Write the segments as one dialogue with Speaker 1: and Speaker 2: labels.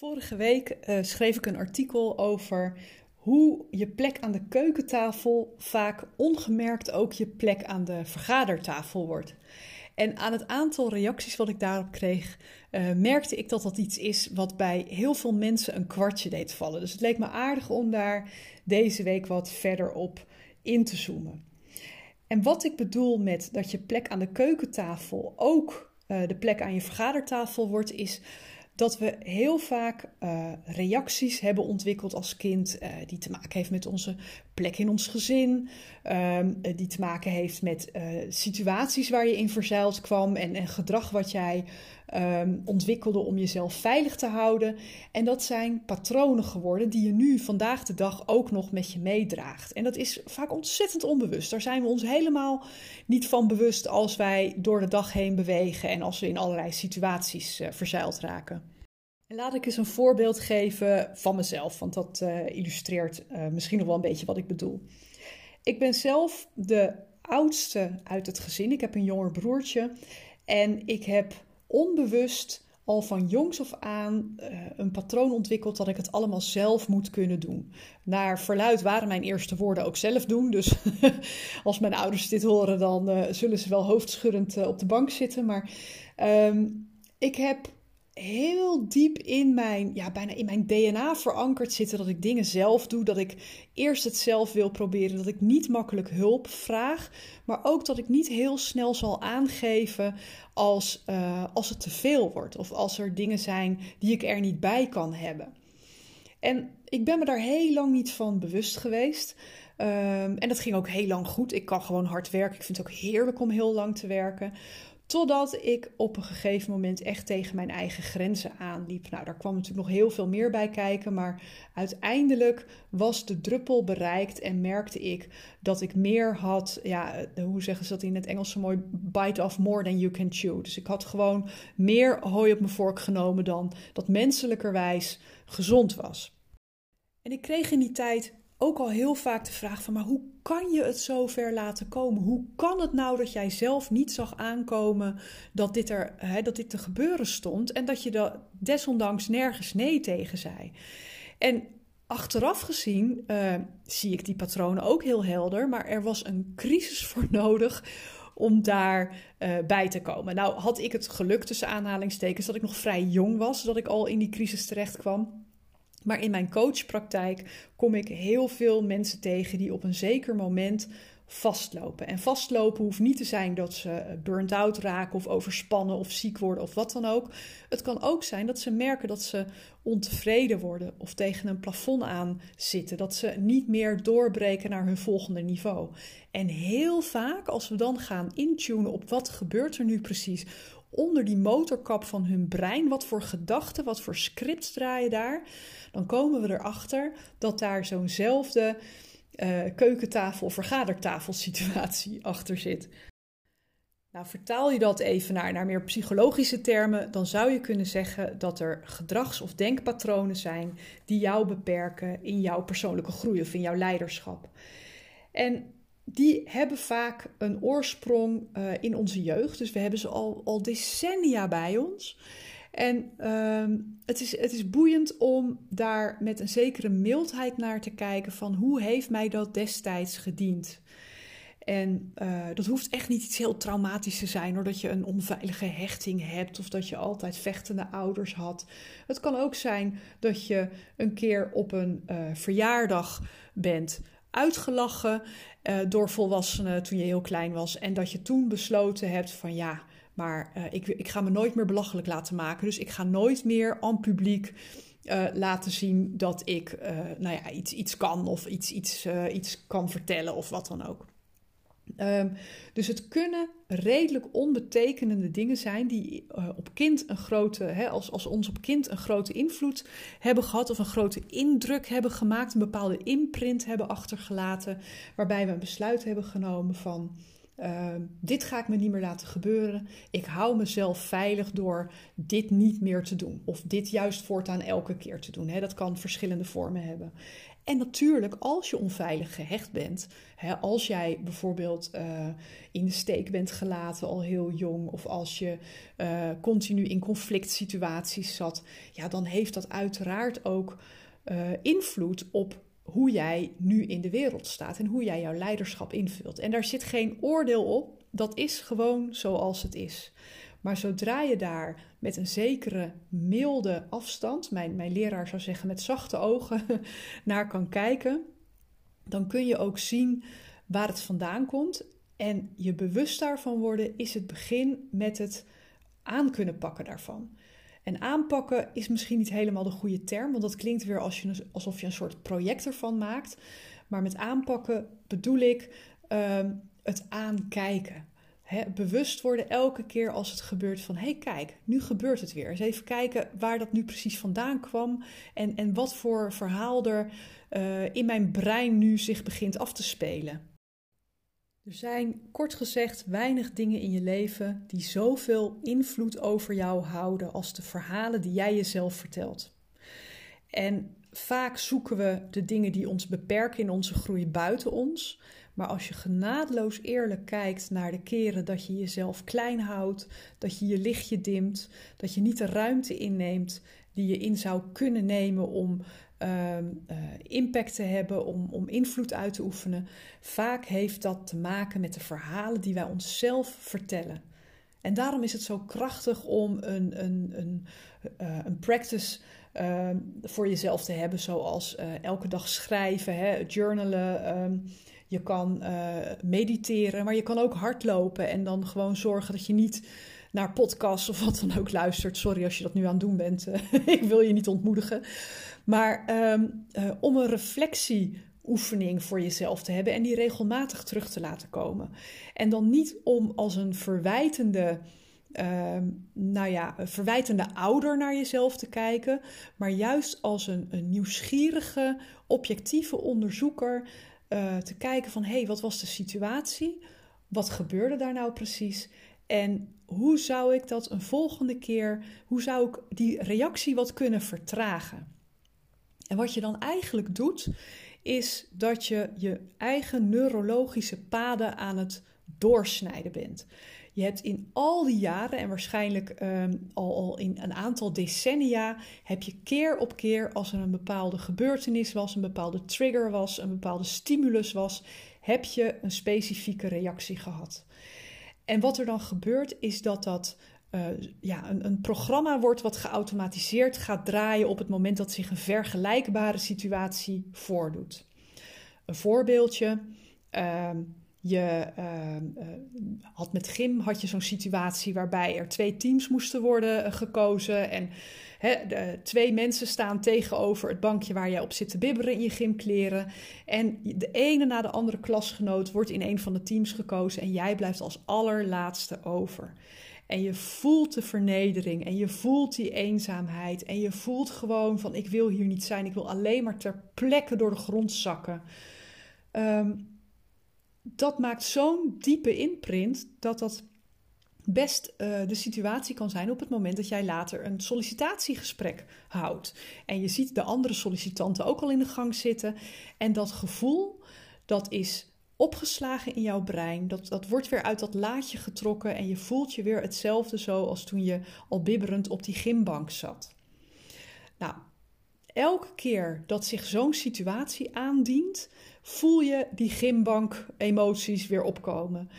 Speaker 1: Vorige week uh, schreef ik een artikel over hoe je plek aan de keukentafel vaak ongemerkt ook je plek aan de vergadertafel wordt. En aan het aantal reacties wat ik daarop kreeg, uh, merkte ik dat dat iets is wat bij heel veel mensen een kwartje deed vallen. Dus het leek me aardig om daar deze week wat verder op in te zoomen. En wat ik bedoel met dat je plek aan de keukentafel ook uh, de plek aan je vergadertafel wordt, is dat we heel vaak uh, reacties hebben ontwikkeld als kind uh, die te maken heeft met onze plek in ons gezin, um, die te maken heeft met situaties waar je in verzeild kwam en, en gedrag wat jij um, ontwikkelde om jezelf veilig te houden. En dat zijn patronen geworden die je nu vandaag de dag ook nog met je meedraagt. En dat is vaak ontzettend onbewust. Daar zijn we ons helemaal niet van bewust als wij door de dag heen bewegen en als we in allerlei situaties verzeild raken. En laat ik eens een voorbeeld geven van mezelf, want dat uh, illustreert uh, misschien nog wel een beetje wat ik bedoel. Ik ben zelf de oudste uit het gezin. Ik heb een jonger broertje en ik heb onbewust al van jongs af aan uh, een patroon ontwikkeld dat ik het allemaal zelf moet kunnen doen. Naar verluid waren mijn eerste woorden ook zelf doen. Dus als mijn ouders dit horen, dan zullen ze wel hoofdschuddend op de bank zitten. Maar um, ik heb heel diep in mijn, ja, bijna in mijn DNA verankerd zitten dat ik dingen zelf doe, dat ik eerst het zelf wil proberen, dat ik niet makkelijk hulp vraag, maar ook dat ik niet heel snel zal aangeven als, uh, als het te veel wordt of als er dingen zijn die ik er niet bij kan hebben. En ik ben me daar heel lang niet van bewust geweest. Um, en dat ging ook heel lang goed. Ik kan gewoon hard werken. Ik vind het ook heerlijk om heel lang te werken. Totdat ik op een gegeven moment echt tegen mijn eigen grenzen aanliep. Nou, daar kwam natuurlijk nog heel veel meer bij kijken. Maar uiteindelijk was de druppel bereikt en merkte ik dat ik meer had. Ja, hoe zeggen ze dat in het Engels zo mooi? Bite off more than you can chew. Dus ik had gewoon meer hooi op mijn vork genomen dan dat menselijkerwijs gezond was. En ik kreeg in die tijd ook al heel vaak de vraag van, maar hoe kan je het zo ver laten komen? Hoe kan het nou dat jij zelf niet zag aankomen dat dit, er, hè, dat dit te gebeuren stond en dat je er desondanks nergens nee tegen zei? En achteraf gezien uh, zie ik die patronen ook heel helder, maar er was een crisis voor nodig om daar uh, bij te komen. Nou had ik het geluk tussen aanhalingstekens dat ik nog vrij jong was, dat ik al in die crisis terecht kwam. Maar in mijn coachpraktijk kom ik heel veel mensen tegen die op een zeker moment vastlopen. En vastlopen hoeft niet te zijn dat ze burnt out raken of overspannen of ziek worden of wat dan ook. Het kan ook zijn dat ze merken dat ze ontevreden worden of tegen een plafond aan zitten. Dat ze niet meer doorbreken naar hun volgende niveau. En heel vaak als we dan gaan intunen op wat gebeurt er nu precies onder die motorkap van hun brein, wat voor gedachten, wat voor scripts draaien daar, dan komen we erachter dat daar zo'nzelfde uh, keukentafel- of vergadertafel situatie achter zit. Nou, vertaal je dat even naar, naar meer psychologische termen, dan zou je kunnen zeggen dat er gedrags- of denkpatronen zijn die jou beperken in jouw persoonlijke groei of in jouw leiderschap. En die hebben vaak een oorsprong uh, in onze jeugd. Dus we hebben ze al, al decennia bij ons. En uh, het, is, het is boeiend om daar met een zekere mildheid naar te kijken van hoe heeft mij dat destijds gediend. En uh, dat hoeft echt niet iets heel traumatisch te zijn, hoor, dat je een onveilige hechting hebt of dat je altijd vechtende ouders had. Het kan ook zijn dat je een keer op een uh, verjaardag bent uitgelachen uh, door volwassenen toen je heel klein was. En dat je toen besloten hebt van ja, maar uh, ik, ik ga me nooit meer belachelijk laten maken. Dus ik ga nooit meer aan publiek uh, laten zien dat ik nou ja, iets, iets kan of iets, iets, iets kan vertellen of wat dan ook. Um, dus het kunnen redelijk onbetekenende dingen zijn die uh, op kind een grote, hè, als, als ons op kind een grote invloed hebben gehad of een grote indruk hebben gemaakt, een bepaalde imprint hebben achtergelaten, waarbij we een besluit hebben genomen van Ehm, dit ga ik me niet meer laten gebeuren. Ik hou mezelf veilig door dit niet meer te doen. Of dit juist voortaan elke keer te doen. dat kan verschillende vormen hebben. En natuurlijk, als je onveilig gehecht bent, als jij bijvoorbeeld eh, in de steek bent gelaten al heel jong, of als je uh, continu in conflict situaties zat, ja, dan heeft dat uiteraard ook uh, invloed op hoe jij nu in de wereld staat en hoe jij jouw leiderschap invult. En daar zit geen oordeel op, dat is gewoon zoals het is. Maar zodra je daar met een zekere milde afstand, mijn, mijn leraar zou zeggen met zachte ogen, naar kan kijken, dan kun je ook zien waar het vandaan komt. En je bewust daarvan worden is het begin met het aan kunnen pakken daarvan. En aanpakken is misschien niet helemaal de goede term, want dat klinkt weer je, alsof je een soort project ervan maakt. Maar met aanpakken bedoel ik ehm, het aankijken. Bewust worden elke keer als het gebeurt van hé hey, kijk, nu gebeurt het weer. Eens even kijken waar dat nu precies vandaan kwam en, en wat voor verhaal er uh, in mijn brein nu zich begint af te spelen. Er zijn kort gezegd weinig dingen in je leven die zoveel invloed over jou houden als de verhalen die jij jezelf vertelt. En vaak zoeken we de dingen die ons beperken in onze groei buiten ons. Maar als je genadeloos eerlijk kijkt naar de keren dat je jezelf klein houdt, dat je je lichtje dimt, dat je niet de ruimte inneemt die je in zou kunnen nemen om Ehm, eh, impact te hebben, om, om invloed uit te oefenen. Vaak heeft dat te maken met de verhalen die wij onszelf vertellen. En daarom is het zo krachtig om een, een, een, uh, een practice ehm, voor jezelf te hebben, zoals uh, elke dag schrijven, hè, journalen. Ehm, je kan mediteren, maar je kan ook hardlopen en dan gewoon zorgen dat je niet naar podcasts of wat dan ook luistert. Sorry als je dat nu aan het doen bent. ik wil je niet ontmoedigen. Maar ehm, eh, om een reflectieoefening voor jezelf te hebben en die regelmatig terug te laten komen. En dan niet om als een verwijtende. Uh, nou ja, verwijtende ouder naar jezelf te kijken, maar juist als een nieuwsgierige, objectieve onderzoeker uh, te kijken van hé, hey, wat was de situatie? Wat gebeurde daar nou precies? En hoe zou ik dat een volgende keer, hoe zou ik die reactie wat kunnen vertragen? En wat je dan eigenlijk doet, is dat je je eigen neurologische paden aan het doorsnijden bent. Je hebt in al die jaren en waarschijnlijk ehm, al, al in een aantal decennia, heb je keer op keer als er een bepaalde gebeurtenis was, een bepaalde trigger was, een bepaalde stimulus was, heb je een specifieke reactie gehad. En wat er dan gebeurt is dat dat uh, ja, een, een, programma wordt wat geautomatiseerd gaat draaien op het moment dat zich een vergelijkbare situatie voordoet. Een voorbeeldje. Uh, je uh, had met gym had je zo'n situatie waarbij er twee teams moesten worden uh, gekozen. En de, twee mensen staan tegenover het bankje waar jij op zit te bibberen in je gymkleren. En de ene na de andere klasgenoot wordt in een van de teams gekozen en jij blijft als allerlaatste over. En je voelt de vernedering en je voelt die eenzaamheid. En je voelt gewoon van ik wil hier niet zijn. Ik wil alleen maar ter plekke door de grond zakken. Ehm, dat maakt zo'n diepe imprint dat dat best uh, de situatie kan zijn op het moment dat jij later een sollicitatiegesprek houdt. En je ziet de andere sollicitanten ook al in de gang zitten. En dat gevoel, dat is opgeslagen in jouw brein. Dat, dat wordt weer uit dat laadje getrokken en je voelt je weer hetzelfde zo als toen je al bibberend op die gymbank zat. Nou, elke keer dat zich zo'n situatie aandient, voel je die gymbank-emoties weer opkomen.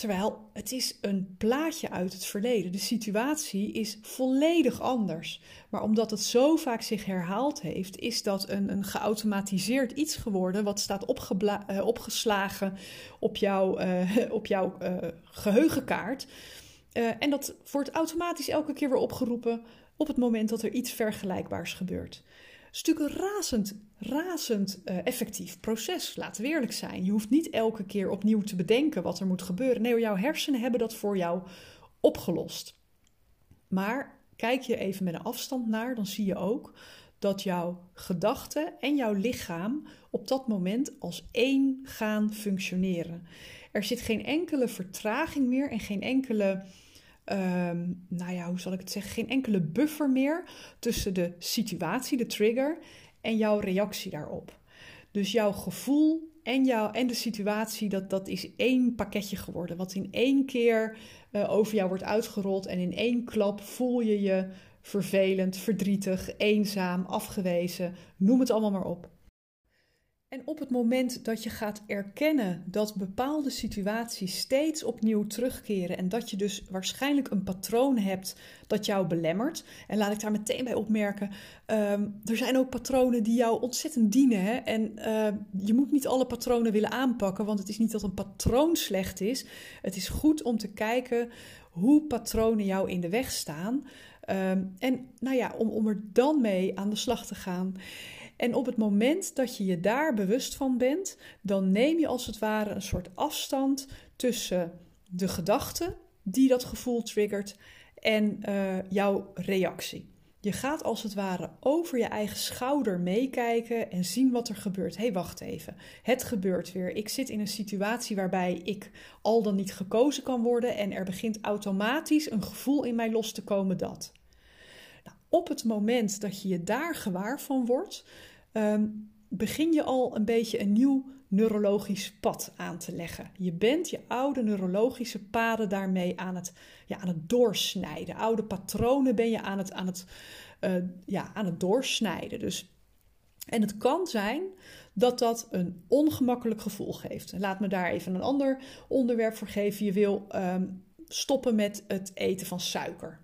Speaker 1: Terwijl het is een plaatje uit het verleden. De situatie is volledig anders. Maar omdat het zo vaak zich herhaald heeft, is dat een, een geautomatiseerd iets geworden wat staat uh, opgeslagen op, jou, uh, op jouw uh, geheugenkaart. en dat wordt automatisch elke keer weer opgeroepen op het moment dat er iets vergelijkbaars gebeurt is natuurlijk een razend, razend uh, effectief proces. Laten we eerlijk zijn. Je hoeft niet elke keer opnieuw te bedenken wat er moet gebeuren. Nee, jouw hersenen hebben dat voor jou opgelost. Maar kijk je even met een afstand naar, dan zie je ook dat jouw gedachten en jouw lichaam op dat moment als één gaan functioneren. Er zit geen enkele vertraging meer en geen enkele, ehm, nou ja, hoe zal ik het zeggen, geen enkele buffer meer tussen de situatie, de trigger, en jouw reactie daarop. Dus jouw gevoel en, jou, en de situatie, dat, dat is één pakketje geworden. Wat in één keer uh, over jou wordt uitgerold. En in één klap voel je je vervelend, verdrietig, eenzaam, afgewezen. Noem het allemaal maar op. En op het moment dat je gaat erkennen dat bepaalde situaties steeds opnieuw terugkeren en dat je dus waarschijnlijk een patroon hebt dat jou belemmert, en laat ik daar meteen bij opmerken, ehm, er zijn ook patronen die jou ontzettend dienen. Hè? En uh, je moet niet alle patronen willen aanpakken, want het is niet dat een patroon slecht is. Het is goed om te kijken hoe patronen jou in de weg staan. Ehm, en nou ja, om, om er dan mee aan de slag te gaan. En op het moment dat je je daar bewust van bent, dan neem je als het ware een soort afstand tussen de gedachte die dat gevoel triggert en uh, jouw reactie. Je gaat als het ware over je eigen schouder meekijken en zien wat er gebeurt. Hé, hey, wacht even. Het gebeurt weer. Ik zit in een situatie waarbij ik al dan niet gekozen kan worden en er begint automatisch een gevoel in mij los te komen dat. Nou, op het moment dat je je daar gewaar van wordt, Ehm, begin je al een beetje een nieuw neurologisch pad aan te leggen. Je bent je oude neurologische paden daarmee aan het, ja, aan het doorsnijden. Oude patronen ben je aan het, aan het, uh, ja, aan het doorsnijden. Dus, en het kan zijn dat dat een ongemakkelijk gevoel geeft. Laat me daar even een ander onderwerp voor geven. Je wil um, stoppen met het eten van suiker.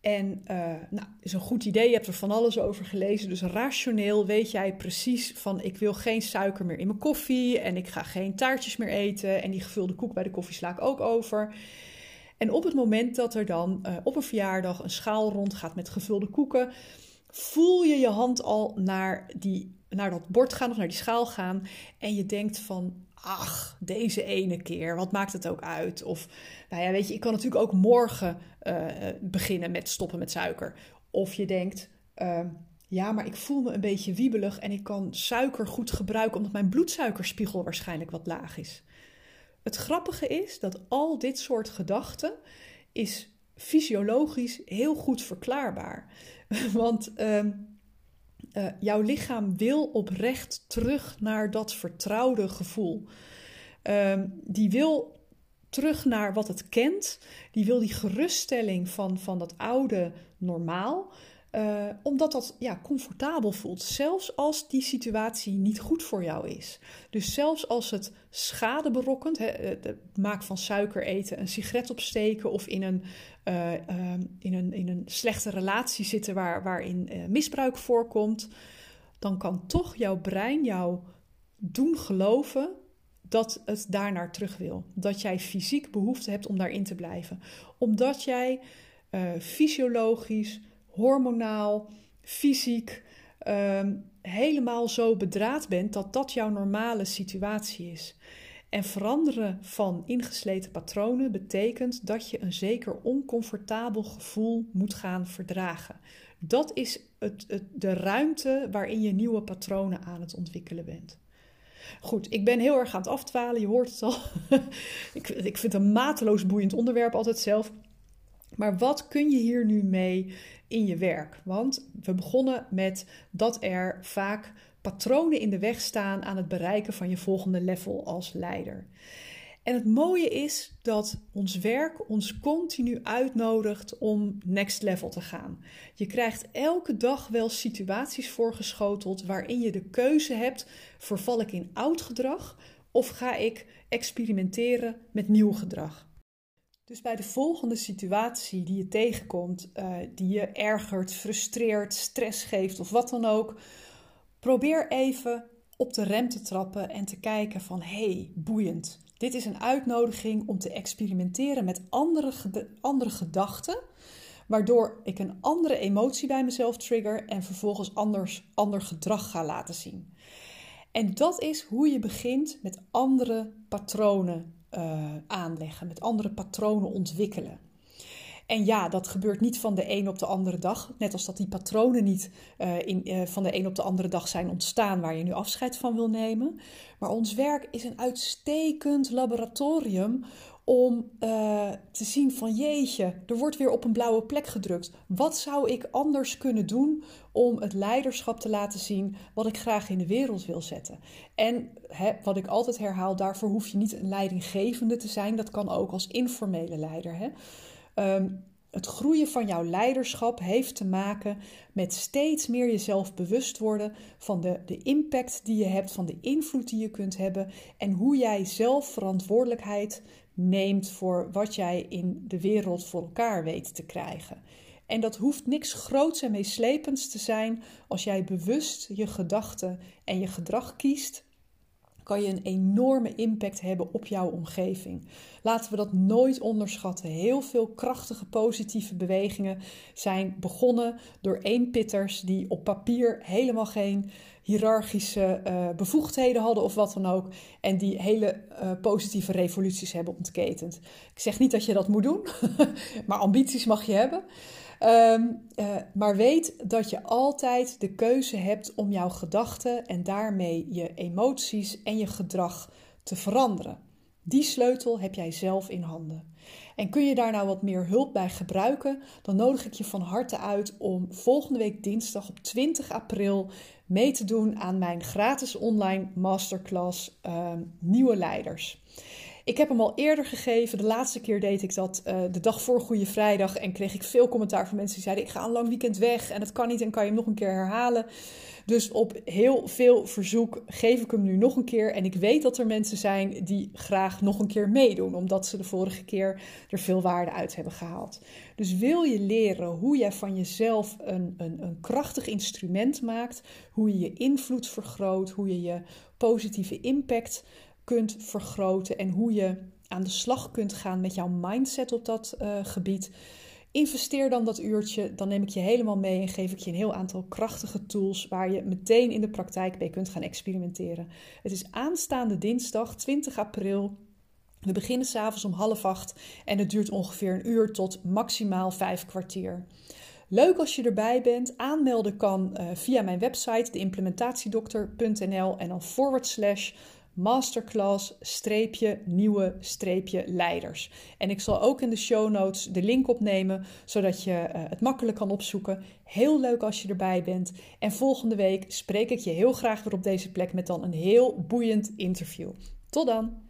Speaker 1: En uh, nou, is een goed idee, je hebt er van alles over gelezen. Dus rationeel weet jij precies van ik wil geen suiker meer in mijn koffie en ik ga geen taartjes meer eten. En die gevulde koek bij de koffie sla ik ook over. En op het moment dat er dan uh, op een verjaardag een schaal rondgaat met gevulde koeken, voel je je hand al naar, die, naar dat bord gaan of naar die schaal gaan. En je denkt van ach, deze ene keer, wat maakt het ook uit? Of, nou ja, weet je, ik kan natuurlijk ook morgen uh, beginnen met stoppen met suiker. Of je denkt, uh, ja, maar ik voel me een beetje wiebelig en ik kan suiker goed gebruiken omdat mijn bloedsuikerspiegel waarschijnlijk wat laag is. Het grappige is dat al dit soort gedachten is fysiologisch heel goed verklaarbaar. Want uh, uh, jouw lichaam wil oprecht terug naar dat vertrouwde gevoel. Uh, die wil terug naar wat het kent. Die wil die geruststelling van, van dat oude normaal. Uh, omdat dat ja, comfortabel voelt, zelfs als die situatie niet goed voor jou is. Dus zelfs als het schade berokkent, hè, het maak van suiker eten, een sigaret opsteken of in een, uh, uh, in een, in een slechte relatie zitten waar, waarin misbruik voorkomt, dan kan toch jouw brein jou doen geloven dat het daarnaar terug wil. Dat jij fysiek behoefte hebt om daarin te blijven. Omdat jij fysiologisch hormonaal, fysiek, um, helemaal zo bedraad bent dat dat jouw normale situatie is. En veranderen van ingesleten patronen betekent dat je een zeker oncomfortabel gevoel moet gaan verdragen. Dat is het, het, de ruimte waarin je nieuwe patronen aan het ontwikkelen bent. Goed, ik ben heel erg aan het afdwalen, je hoort het al. ik, ik vind het een mateloos boeiend onderwerp altijd zelf. Maar wat kun je hier nu mee in je werk? Want we begonnen met dat er vaak patronen in de weg staan aan het bereiken van je volgende level als leider. En het mooie is dat ons werk ons continu uitnodigt om next level te gaan. Je krijgt elke dag wel situaties voorgeschoteld waarin je de keuze hebt: verval ik in oud gedrag of ga ik experimenteren met nieuw gedrag? Dus bij de volgende situatie die je tegenkomt, uh, die je ergert, frustreert, stress geeft of wat dan ook, probeer even op de rem te trappen en te kijken van hey, boeiend. Dit is een uitnodiging om te experimenteren met andere, andere gedachten, waardoor ik een andere emotie bij mezelf trigger en vervolgens anders, ander gedrag ga laten zien. En dat is hoe je begint met andere patronen uh, aanleggen, met andere patronen ontwikkelen. En ja, dat gebeurt niet van de een op de andere dag. Net als dat die patronen niet uh, in, uh, van de een op de andere dag zijn ontstaan waar je nu afscheid van wil nemen. Maar ons werk is een uitstekend laboratorium om uh, te zien van jeetje, er wordt weer op een blauwe plek gedrukt. Wat zou ik anders kunnen doen om het leiderschap te laten zien wat ik graag in de wereld wil zetten? En hè, wat ik altijd herhaal, daarvoor hoef je niet een leidinggevende te zijn. Dat kan ook als informele leider. Hè? Um, het groeien van jouw leiderschap heeft te maken met steeds meer jezelf bewust worden van de, de impact die je hebt, van de invloed die je kunt hebben en hoe jij zelf verantwoordelijkheid neemt voor wat jij in de wereld voor elkaar weet te krijgen. En dat hoeft niks groots en meeslepends te zijn als jij bewust je gedachten en je gedrag kiest kan je een enorme impact hebben op jouw omgeving. Laten we dat nooit onderschatten. Heel veel krachtige positieve bewegingen zijn begonnen door eenpitters die op papier helemaal geen hiërarchische uh, bevoegdheden hadden of wat dan ook. En die hele uh, positieve revoluties hebben ontketend. Ik zeg niet dat je dat moet doen, maar ambities mag je hebben. Um, uh, maar weet dat je altijd de keuze hebt om jouw gedachten en daarmee je emoties en je gedrag te veranderen. Die sleutel heb jij zelf in handen. En kun je daar nou wat meer hulp bij gebruiken, dan nodig ik je van harte uit om volgende week dinsdag op 20 april mee te doen aan mijn gratis online masterclass uh, Nieuwe Leiders. Ik heb hem al eerder gegeven. De laatste keer deed ik dat uh, de dag voor Goede Vrijdag. En kreeg ik veel commentaar van mensen die zeiden: Ik ga een lang weekend weg en het kan niet en kan je hem nog een keer herhalen. Dus op heel veel verzoek geef ik hem nu nog een keer. En ik weet dat er mensen zijn die graag nog een keer meedoen, omdat ze de vorige keer er veel waarde uit hebben gehaald. Dus wil je leren hoe je van jezelf een, een, een krachtig instrument maakt, hoe je je invloed vergroot, hoe je je positieve impact kunt vergroten en hoe je aan de slag kunt gaan met jouw mindset op dat uh, gebied. Investeer dan dat uurtje, dan neem ik je helemaal mee en geef ik je een heel aantal krachtige tools waar je meteen in de praktijk mee kunt gaan experimenteren. Het is aanstaande dinsdag 20 april. We beginnen s'avonds om half acht en het duurt ongeveer een uur tot maximaal vijf kwartier. Leuk als je erbij bent. Aanmelden kan uh, via mijn website, deimplementatiedokter.nl en dan forward slash masterclass streepje nieuwe streepje leiders. En ik zal ook in de show notes de link opnemen, zodat je uh, het makkelijk kan opzoeken. Heel leuk als je erbij bent. En volgende week spreek ik je heel graag weer op deze plek met dan een heel boeiend interview. Tot dan!